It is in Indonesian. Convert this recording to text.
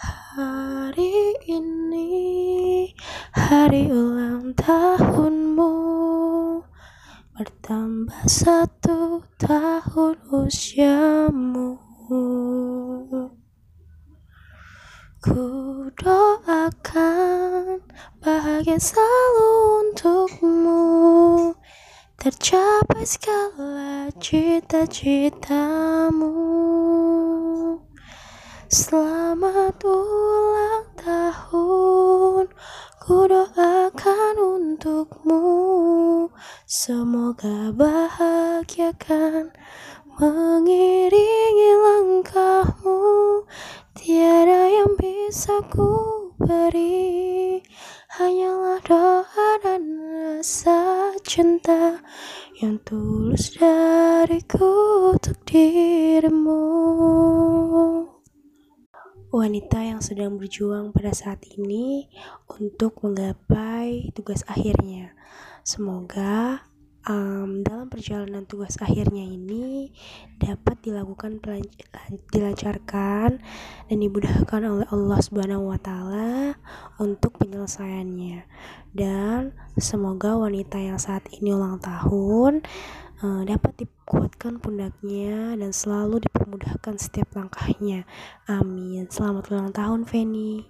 Hari ini hari ulang tahunmu. Bertambah satu tahun usiamu. Ku doakan bahagia selalu untukmu. Tercapai segala cita-citamu. Selamat ulang tahun. Ku doakan untukmu. Semoga bahagia kan mengiringi langkahmu. Tiada yang bisa ku beri. Hanyalah doa dan rasa cinta Yang tulus dariku untuk dirimu wanita yang sedang berjuang pada saat ini untuk menggapai tugas akhirnya. Semoga um, dalam perjalanan tugas akhirnya ini dapat dilakukan dilancarkan dan dimudahkan oleh Allah Subhanahu wa taala untuk penyelesaiannya. Dan semoga wanita yang saat ini ulang tahun Eh, dapat dikuatkan pundaknya dan selalu dipermudahkan setiap langkahnya. Amin. Selamat ulang tahun, Feni.